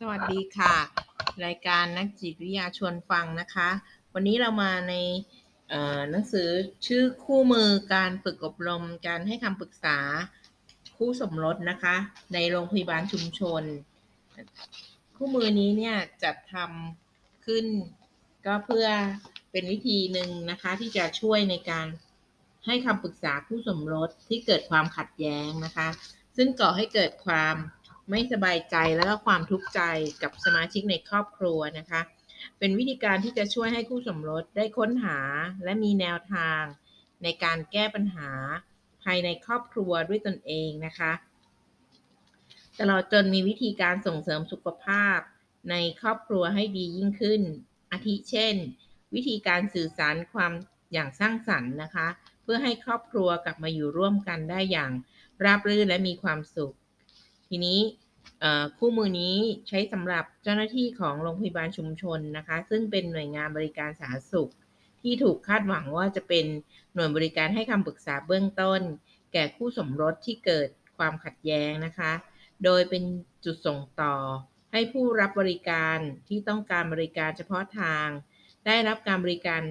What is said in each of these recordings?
สวัสดีค่ะ รายการนักจิตวิทยาชวนฟังนะคะ วันนี้เรามาในหนังสือชื่อคู่มือการฝึกอบรมการให้คำปรึกษาคู่สมรสนะคะ ในโรงพยาบาลชุมชน คู่มือนี้เนี่ยจัดทำขึ้นก็เพื่อเป็นวิธีหนึ่งนะคะที่จะช่วยในการให้คำปรึกษาคู่สมรสที่เกิดความขัดแย้งนะคะ ซึ่งก่อให้เกิดความ ไม่สบายใจแล้วก็ความทุกข์ใจกับสมาชิกในครอบครัวนะคะ เป็นวิธีการที่จะช่วยให้คู่สมรสได้ค้นหาและมีแนวทาง ในการแก้ปัญหาภายในครอบครัวด้วยตนเองนะคะตลอดจนมีวิธีการส่งเสริมสุขภาพ ในครอบครัวให้ดียิ่งขึ้น อาทิเช่น วิธีการสื่อสารความอย่างสร้างสรรค์นะคะ เพื่อให้ครอบครัวกลับมาอยู่ร่วมกันได้อย่างราบรื่นและมีความสุข ทีนี้คู่มือนี้ใช้สำหรับเจ้าหน้าที่ของโรงพยาบาลชุมชนนะคะ ซึ่งเป็นหน่วยงานบริการสาธารณสุข ที่ถูกคาดหวังว่าจะเป็นหน่วยบริการให้คำปรึกษาเบื้องต้น แก่คู่สมรสที่เกิดความขัดแย้งนะคะ โดยเป็นจุดส่งต่อ ให้ผู้รับบริการที่ต้องการบริการเฉพาะทาง ได้รับการบริการ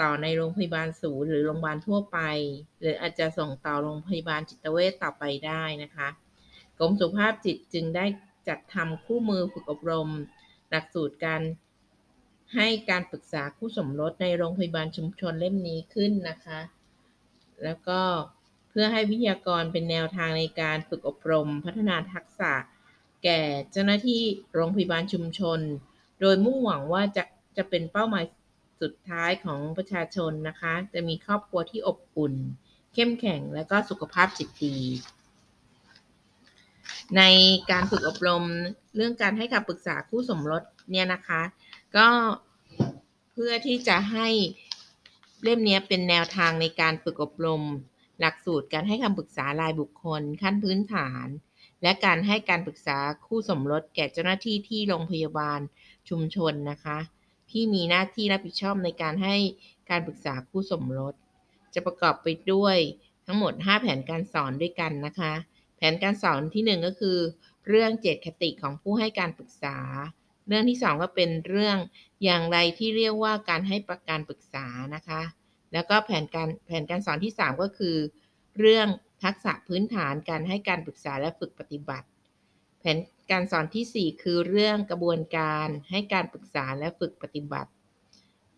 ต่อในโรงพยาบาลศูนย์หรือโรงพยาบาลทั่วไป หรืออาจจะส่งต่อโรงพยาบาลจิตเวชต่อไปได้นะคะ กรมสุขภาพจิตจึงได้จัดทำคู่มือฝึกอบรม หลักสูตรการให้การปรึกษาคู่สมรสในโรงพยาบาลชุมชนเล่มนี้ขึ้นนะคะ แล้วก็เพื่อให้วิทยากรเป็นแนวทางในการฝึกอบรม พัฒนาทักษะ แก่เจ้าหน้าที่โรงพยาบาลชุมชน โดยมุ่งหวังว่าจะจะเป็นเป้าหมายสุดท้ายของประชาชนนะคะ จะมีครอบครัวที่อบอุ่น เข้มแข็งและก็สุขภาพจิตดี ในการฝึกอบรมเรื่องการให้คำปรึกษาคู่สมรสเนี่ยนะคะ ก็เพื่อที่จะให้เล่มนี้เป็นแนวทางในการฝึกอบรม หลักสูตรการให้คำปรึกษารายบุคคลขั้นพื้นฐาน และการให้การปรึกษาคู่สมรสแก่เจ้าหน้าที่ที่โรงพยาบาลชุมชนนะคะ ที่มีหน้าที่รับผิดชอบในการให้การปรึกษาคู่สมรส จะประกอบไปด้วยทั้งหมด 5 แผนการสอนด้วยกันนะคะ แผนการสอนที่ 1 ก็คือ เรื่องเจตคติของผู้ให้การปรึกษา เรื่องที่ 2 ก็เป็นเรื่องอย่างไรที่เรียกว่าการให้ประการปรึกษานะคะ แล้วก็แผนการแผนการสอนที่ 3 ก็คือ เรื่องทักษะพื้นฐานการให้การปรึกษาและฝึกปฏิบัติ แผนการสอนที่ 4 คือเรื่องกระบวนการให้การปรึกษาและฝึกปฏิบัติ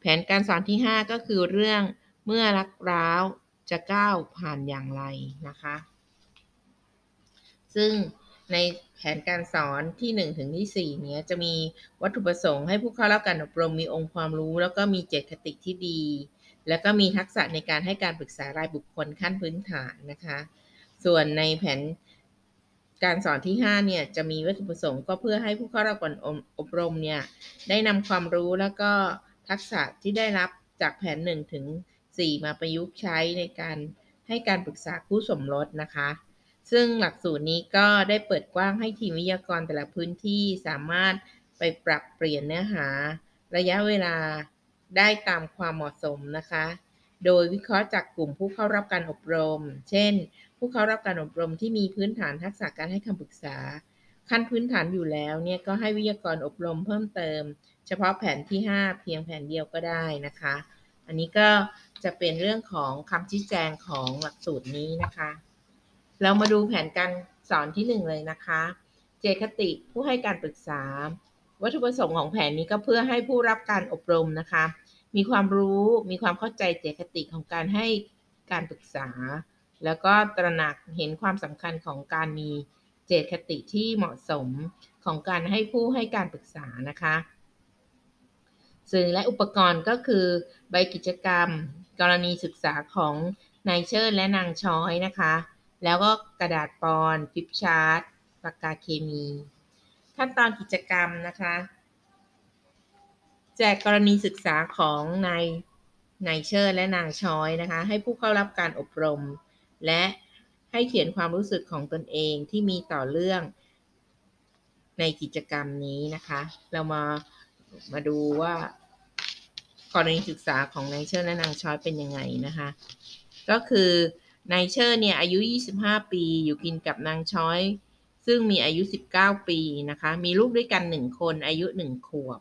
แผนการสอนที่ 5 ก็คือเรื่องเมื่อรักร้าวจะก้าวผ่านอย่างไรนะคะ ซึ่งในแผนการสอนที่ 1 ถึงที่ 4 เนี้ยจะมีวัตถุประสงค์ให้ผู้เข้ารับการอบรมมีองค์ความรู้ แล้วก็มีเจตคติที่ดี แล้วก็มีทักษะในการให้การปรึกษารายบุคคลขั้นพื้นฐานนะคะ ส่วนในแผนการสอนที่ 5 เนี่ยจะมีวัตถุประสงค์ก็เพื่อให้ผู้เข้ารับการอบรมเนี่ยได้นำความรู้แล้วก็ทักษะที่ได้รับจากแผน 1 ถึง 4 มาประยุกต์ใช้ในการให้การปรึกษาคู่สมรสนะคะ ซึ่งหลักสูตรนี้ก็ได้เปิดกว้างให้ทีมวิทยากรแต่ละพื้นที่สามารถไปปรับเปลี่ยนเนื้อหา ระยะเวลาได้ตามความเหมาะสมนะคะ โดยวิเคราะห์จากกลุ่มผู้เข้ารับการอบรม เช่น ผู้เข้ารับการอบรมที่มีพื้นฐานทักษะการให้คำปรึกษา ขั้นพื้นฐานอยู่แล้วเนี่ยก็ให้วิทยากรอบรมเพิ่มเติม เฉพาะแผนที่ 5 เพียงแผนเดียวก็ได้นะคะ อันนี้ก็จะเป็นเรื่องของคำชี้แจงของหลักสูตรนี้นะคะ เรามาดูแผนการสอนที่1เลยนะคะ เจคติผู้ให้การปรึกษา วัตถุประสงค์ของแผนนี้ก็เพื่อให้ผู้รับการอบรมนะคะ มีความรู้มีความเข้าใจเจคติของการให้การปรึกษา แล้วก็ตระหนักเห็นความสำคัญของการมีเจตคติที่เหมาะสมของการให้ผู้ให้การปรึกษานะคะ สื่อและอุปกรณ์ก็คือ ใบกิจกรรม กรณีศึกษาของนายเชิดและนางช้อยนะคะ แล้วก็กระดาษปอนฟิปชาร์ตปากกาเคมี ขั้นตอนกิจกรรมนะคะ แจกกรณีศึกษาของนายนายเชิดและนางช้อยนะคะ ให้ผู้เข้ารับการอบรม และให้เขียนความรู้สึกของตนเองที่มีต่อเรื่องในกิจกรรมนี้นะคะ เรามามาดูว่ากรณีศึกษาของนายเชิดและนางช้อยเป็นยังไงนะคะ ก็คือ นายเชิดเนี่ยอายุ 25 ปี อยู่กินกับนางช้อย ซึ่งมีอายุ 19 ปีนะคะ มีลูกด้วยกันหนึ่งคนอายุหนึ่งขวบ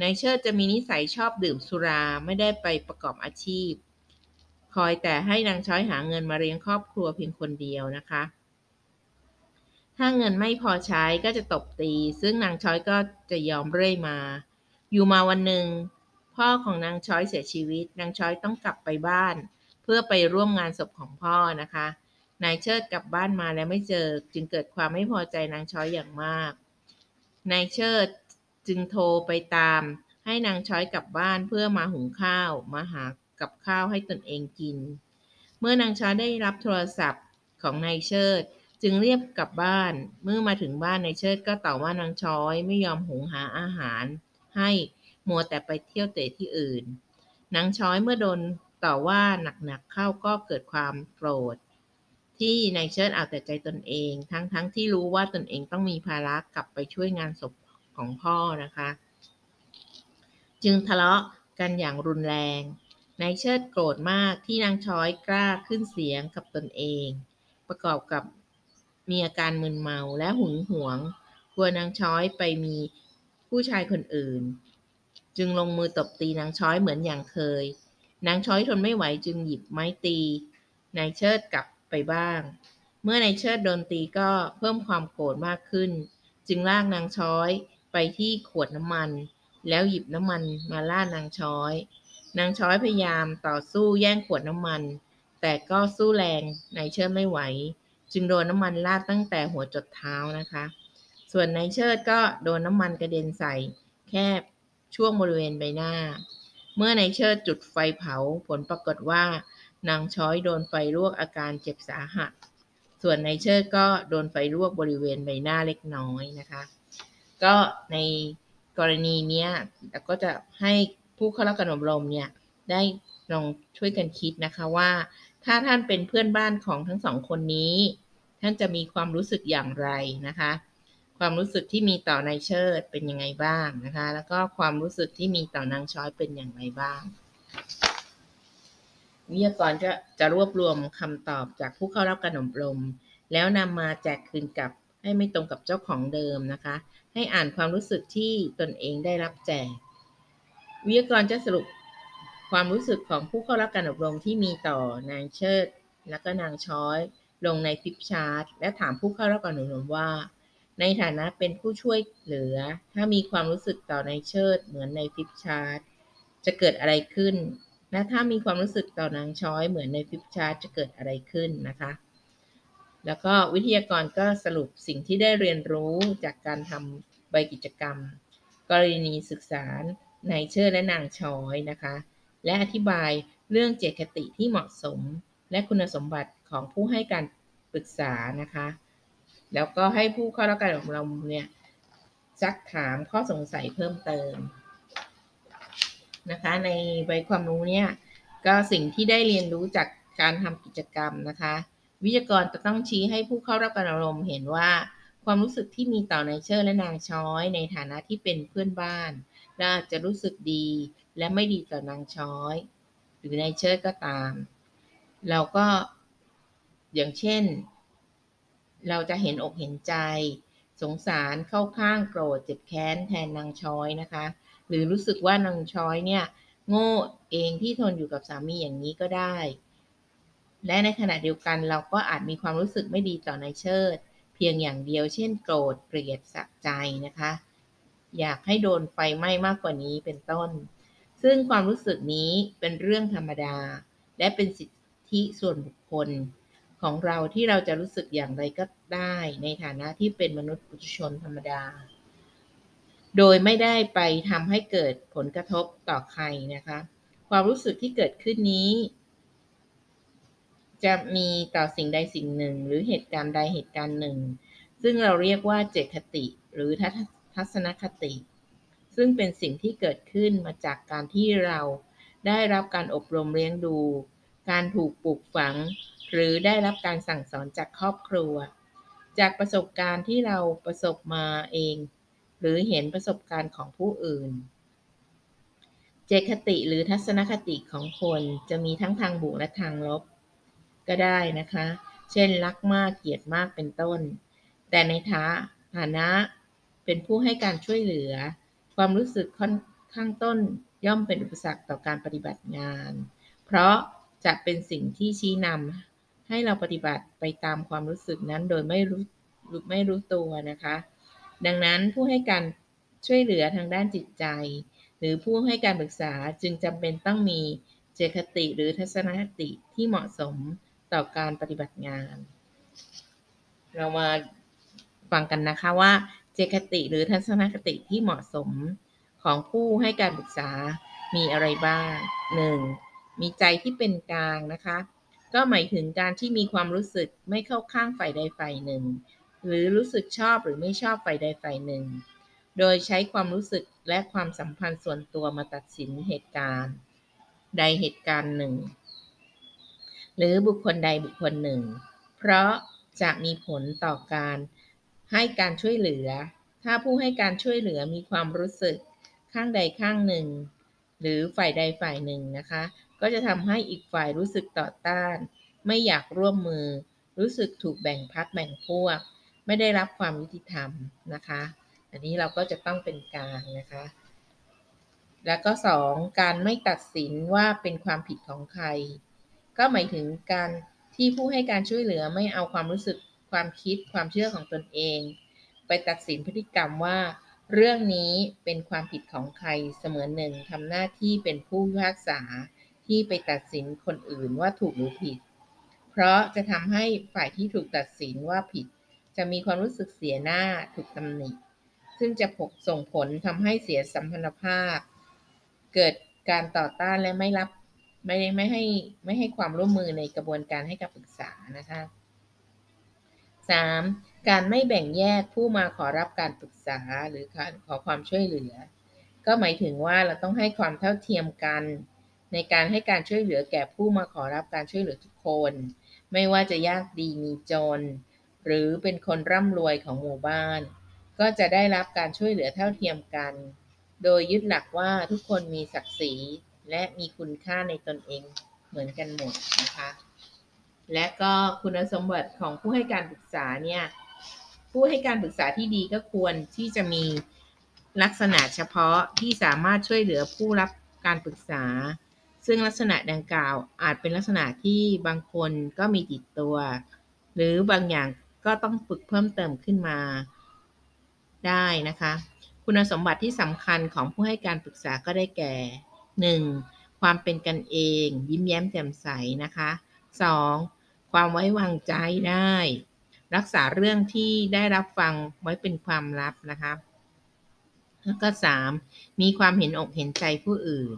นายเชิดจะมีนิสัยชอบดื่มสุราไม่ได้ไปประกอบอาชีพ คอยแต่ให้นางช้อยหาเงินมาเลี้ยงครอบครัวเพียงคนเดียวนะคะ ถ้าเงินไม่พอใช้ก็จะตบตี ซึ่งนางช้อยก็จะยอมเรื่อยมา อยู่มาวันหนึ่งพ่อของนางช้อยเสียชีวิต นางช้อยต้องกลับไปบ้าน เพื่อไปร่วมงานศพของพ่อนะคะ นายเชิดกลับบ้านมาแล้วไม่เจอ จึงเกิดความไม่พอใจนางช้อยอย่างมาก นายเชิดจึงโทรไปตาม ให้นางช้อยกลับบ้านเพื่อมาหุงข้าว มาหากับข้าวให้ตนเองกิน เมื่อนางช้อยได้รับโทรศัพท์ของนายเชิดจึงเรียบกลับบ้าน เมื่อมาถึงบ้านนายเชิดก็ต่อว่านางช้อยไม่ยอมหุงหาอาหาร ให้มัวแต่ไปเที่ยวเตะที่อื่น นางช้อยเมื่อโดน ต่อว่าหนักๆเข้าก็เกิดความโกรธ ที่นายเชิดเอาแต่ใจตนเอง ทั้งๆทที่รู้ว่าตนเองต้องมีภาระกลับไปช่วยงานศพของพ่อนะคะ จึงทะเลาะกันอย่างรุนแรงนายเชิดโกรธมากที่นางช้อยกล้าขึ้นเสียงกับตนเอง ประกอบกับมีอาการมึนเมาและหึงหวงกลัวนางช้อยไปมีผู้ชายคนอื่น จึงลงมือตบตีนางช้อยเหมือนอย่างเคย นางช้อยทนไม่ไหวจึงหยิบไม้ตี นายเชิดกลับไปบ้าง เมื่อนายเชิดโดนตีก็เพิ่มความโกรธมากขึ้น จึงลากนางช้อยไปที่ขวดน้ำมัน แล้วหยิบน้ำมันมาราดนางช้อย นางช้อยพยายามต่อสู้แย่งขวดน้ำมัน แต่ก็สู้แรงนายเชิดไม่ไหว จึงโดนน้ำมันลาดตั้งแต่หัวจดเท้านะคะ ส่วนนายเชิดก็โดนน้ำมันกระเด็นใส่ แค่ช่วงบริเวณใบหน้า เมื่อนายเชิดจุดไฟเผาผลปรากฏว่านางช้อยโดนไฟลวกอาการเจ็บสาหัส ส่วนนายเชิดก็โดนไฟลวกบริเวณใบหน้าเล็กน้อยนะคะ ก็ในกรณีเนี้ยเราก็จะให้ผู้เข้ารับการอบรมเนี่ยได้ลองช่วยกันคิดนะคะว่า ถ้าท่านเป็นเพื่อนบ้านของทั้งสองคนนี้ ท่านจะมีความรู้สึกอย่างไรนะคะ ความรู้สึกที่มีต่อนายเชิดเป็นยังไงบ้างนะคะ แล้วก็ความรู้สึกที่มีต่อนางช้อยเป็นอย่างไรบ้างวิทยากรจะจะรวบรวมคำตอบจากผู้เข้ารับการอบรม แล้วนำมาแจกคืนกับให้ไม่ตรงกับเจ้าของเดิมนะคะ ให้อ่านความรู้สึกที่ตนเองได้รับแจกวิทยากรจะสรุปความรู้สึกของผู้เข้ารับการอบรมที่มีต่อนายเชิด และก็นางช้อย ลงใน flip chart และถามผู้เข้ารับการอบรมว่า ในฐานะเป็นผู้ช่วยเหลือ ถ้ามีความรู้สึกต่อนายเชิดเหมือนใน flip chart จะเกิดอะไรขึ้น และถ้ามีความรู้สึกต่อนางช้อยเหมือนใน flip chart จะเกิดอะไรขึ้นนะคะ แล้วก็วิทยากรก็สรุปสิ่งที่ได้เรียนรู้จากการทำใบกิจกรรม กรณีศึกษาในเชิดและนางช้อยนะคะ และอธิบายเรื่องเจตคติที่เหมาะสม และคุณสมบัติของผู้ให้การปรึกษานะคะ แล้วก็ให้ผู้เข้ารับการอบรมเนี่ยซักถามข้อสงสัยเพิ่มเติมนะคะ ในใบความรู้เนี่ยก็สิ่งที่ได้เรียนรู้จากการทำกิจกรรมนะคะ วิทยากรจะต้องชี้ให้ผู้เข้ารับการอบรมเห็นว่าความรู้สึกที่มีต่อนายเชิดและนางช้อย ในฐานะที่เป็นเพื่อนบ้านและอาจจะรู้สึกดีและไม่ดีต่อนางช้อย หรือนายเชิดก็ตาม เราก็อย่างเช่น เราจะเห็นอกเห็นใจ สงสารเข้าข้างโกรธเจ็บแค้นแทนนางช้อยนะคะ หรือรู้สึกว่านางช้อยเนี่ย โง่เองที่ทนอยู่กับสามีอย่างนี้ก็ได้ และในขณะเดียวกันเราก็อาจมีความรู้สึกไม่ดีต่อนายเชิด เพียงอย่างเดียวเช่นโกรธเกลียดสะใจนะคะ อยากให้โดนไฟไหม้มากกว่านี้เป็นต้น ซึ่งความรู้สึกนี้เป็นเรื่องธรรมดา และเป็นสิทธิส่วนบุคคล ของเราที่เราจะรู้สึกอย่างไรก็ได้ในฐานะที่เป็นมนุษย์ปุถุชนธรรมดา โดยไม่ได้ไปทำให้เกิดผลกระทบต่อใครนะคะ ความรู้สึกที่เกิดขึ้นนี้ จะมีต่อสิ่งใดสิ่งหนึ่ง หรือเหตุการณ์ใดเหตุการณ์หนึ่ง ซึ่งเราเรียกว่าเจตคติ หรือทัศนคติ ซึ่งเป็นสิ่งที่เกิดขึ้นมาจากการที่เราได้รับการอบรมเลี้ยงดู การถูกปลูกฝัง หรือได้รับการสั่งสอนจากครอบครัว จากประสบการณ์ที่เราประสบมาเอง หรือเห็นประสบการณ์ของผู้อื่น เจตคติหรือทัศนคติของคนจะมีทั้งทางบวกและทางลบ ก็ได้นะคะ เช่นรักมากเกลียดมากเป็นต้น แต่ในฐานะเป็นผู้ให้การช่วยเหลือ ความรู้สึกค่อนข้างต้นย่อมเป็นอุปสรรคต่อการปฏิบัติงาน เพราะจะเป็นสิ่งที่ชี้นำ ให้เราปฏิบัติไปตามความรู้สึกนั้นโดยไม่รู้ไม่รู้ตัวนะคะ ดังนั้นผู้ให้การช่วยเหลือทางด้านจิตใจ หรือผู้ให้การปรึกษาจึงจำเป็นต้องมีเจคติหรือทัศนคติที่เหมาะสมต่อการปฏิบัติงาน เรามาฟังกันนะคะว่าเจคติหรือทัศนคติที่เหมาะสมของผู้ให้การปรึกษามีอะไรบ้าง 1. มีใจที่เป็นกลางนะคะ ก็หมายถึงการที่มีความรู้สึกไม่เข้าข้างฝ่ายใดฝ่ายหนึ่ง หรือรู้สึกชอบหรือไม่ชอบฝ่ายใดฝ่ายหนึ่ง โดยใช้ความรู้สึกและความสัมพันธ์ส่วนตัวมาตัดสินเหตุการณ์ ใดเหตุการณ์หนึ่ง หรือบุคคลใดบุคคลหนึ่ง เพราะจะมีผลต่อการให้การช่วยเหลือ ถ้าผู้ให้การช่วยเหลือมีความรู้สึกข้างใดข้างหนึ่ง หรือฝ่ายใดฝ่ายหนึ่งนะคะ ก็จะทำให้อีกฝ่ายรู้สึกต่อต้าน ไม่อยากร่วมมือ รู้สึกถูกแบ่งพักแบ่งพวก ไม่ได้รับความยุติธรรมนะคะ อันนี้เราก็จะต้องเป็นกลางนะคะ แล้วก็ 2. การไม่ตัดสินว่าเป็นความผิดของใคร ก็หมายถึงการที่ผู้ให้การช่วยเหลือไม่เอาความรู้สึกความคิดความเชื่อของตนเอง ไปตัดสินพฤติกรรมว่า เรื่องนี้เป็นความผิดของใครเสมือนหนึ่งทำหน้าที่เป็นผู้พิพากษา ที่ไปตัดสินคนอื่นว่าถูกหรือผิด เพราะจะทำให้ฝ่ายที่ถูกตัดสินว่าผิด จะมีความรู้สึกเสียหน้าถูกตำหนิ ซึ่งจะผกส่งผลทำให้เสียสัมพันธภาพ เกิดการต่อต้านและไม่รับไม่ไม่ให้ไม่ให้ความร่วมมือในกระบวนการให้กับปรึกษานะคะ 3. การไม่แบ่งแยกผู้มาขอรับการปรึกษาหรือขอความช่วยเหลือ ก็หมายถึงว่าเราต้องให้ความเท่าเทียมกัน ในการให้การช่วยเหลือแก่ผู้มาขอรับการช่วยเหลือทุกคน ไม่ว่าจะยากดีมีจน หรือเป็นคนร่ำรวยของหมู่บ้าน ก็จะได้รับการช่วยเหลือเท่าเทียมกัน โดยยึดหลักว่าทุกคนมีศักดิ์ศรีและมีคุณค่าในตนเองเหมือนกันหมดนะคะ และก็คุณสมบัติของผู้ให้การปรึกษาเนี่ยผู้ให้การปรึกษาที่ดีก็ควรที่จะมีลักษณะเฉพาะที่สามารถช่วยเหลือผู้รับการปรึกษา ซึ่งลักษณะดังกล่าวอาจเป็นลักษณะที่บางคนก็มีติดตัว หรือบางอย่างก็ต้องฝึกเพิ่มเติมขึ้นมาได้นะคะ คุณสมบัติที่สำคัญของผู้ให้การปรึกษาก็ได้แก่ 1. ความเป็นกันเอง ยิ้มแย้มแจ่มใสนะคะ 2. ความไว้วางใจได้ รักษาเรื่องที่ได้รับฟังไว้เป็นความลับนะคะ แล้วก็ 3. มีความเห็นอกเห็นใจผู้อื่น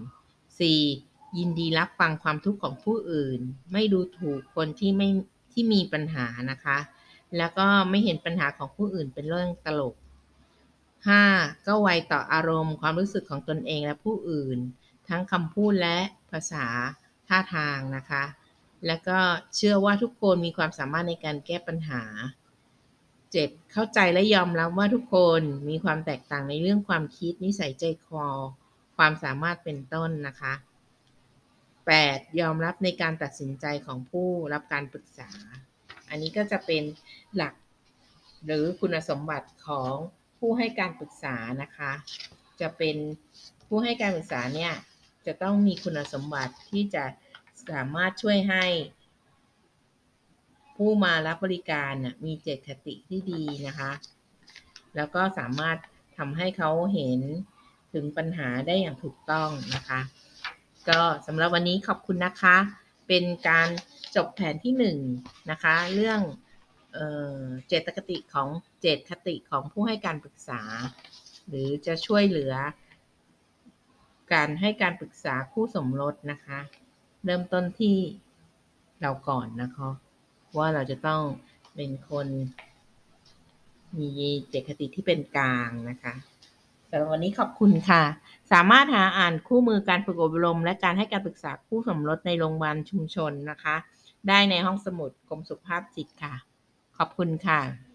4. ยินดีรับฟังความทุกข์ของผู้อื่น ไม่ดูถูกคนที่ไม่ที่มีปัญหานะคะ แล้วก็ไม่เห็นปัญหาของผู้อื่นเป็นเรื่องตลก 5. ก็ไวต่ออารมณ์ความรู้สึกของตนเองและผู้อื่น ทั้งคำพูดและภาษาท่าทางนะคะ แล้วก็เชื่อว่าทุกคนมีความสามารถในการแก้ปัญหา 7. เข้าใจและยอมรับว่าทุกคนมีความแตกต่างในเรื่องความคิดนิสัยใจคอ ความสามารถเป็นต้นนะคะ 8. ยอมรับในการตัดสินใจของผู้รับการปรึกษา อันนี้ก็จะเป็นหลักหรือคุณสมบัติของผู้ให้การปรึกษานะคะ จะเป็นผู้ให้การปรึกษาเนี่ยจะต้องมีคุณสมบัติที่จะสามารถช่วยให้ ผู้มารับบริการมีเจตคติที่ดีนะคะ แล้วก็สามารถทำให้เขาเห็นถึงปัญหาได้อย่างถูกต้องนะคะ ก็สำหรับวันนี้ขอบคุณนะคะ เป็นการจบแผนที่ 1นนะคะ เรื่องเเจตคติของเจตคติของผู้ให้การปรึกษา หรือจะช่วยเหลือ การให้การปรึกษาคู่สมรสนะคะ เริ่มต้นที่เราก่อนนะคะ ว่าเราจะต้องเป็นคน มีเจตคติที่เป็นกลางนะคะำหรับวันนี้ขอบคุณค่ะ สามารถหาอ่านคู่มือการฝึกอบรม และการให้การปรึกษาคู่สมรสในโรงพยาบาลชุมชนนะคะ ได้ในห้องสมุดกรมสุขภาพจิตค่ะ ขอบคุณค่ะ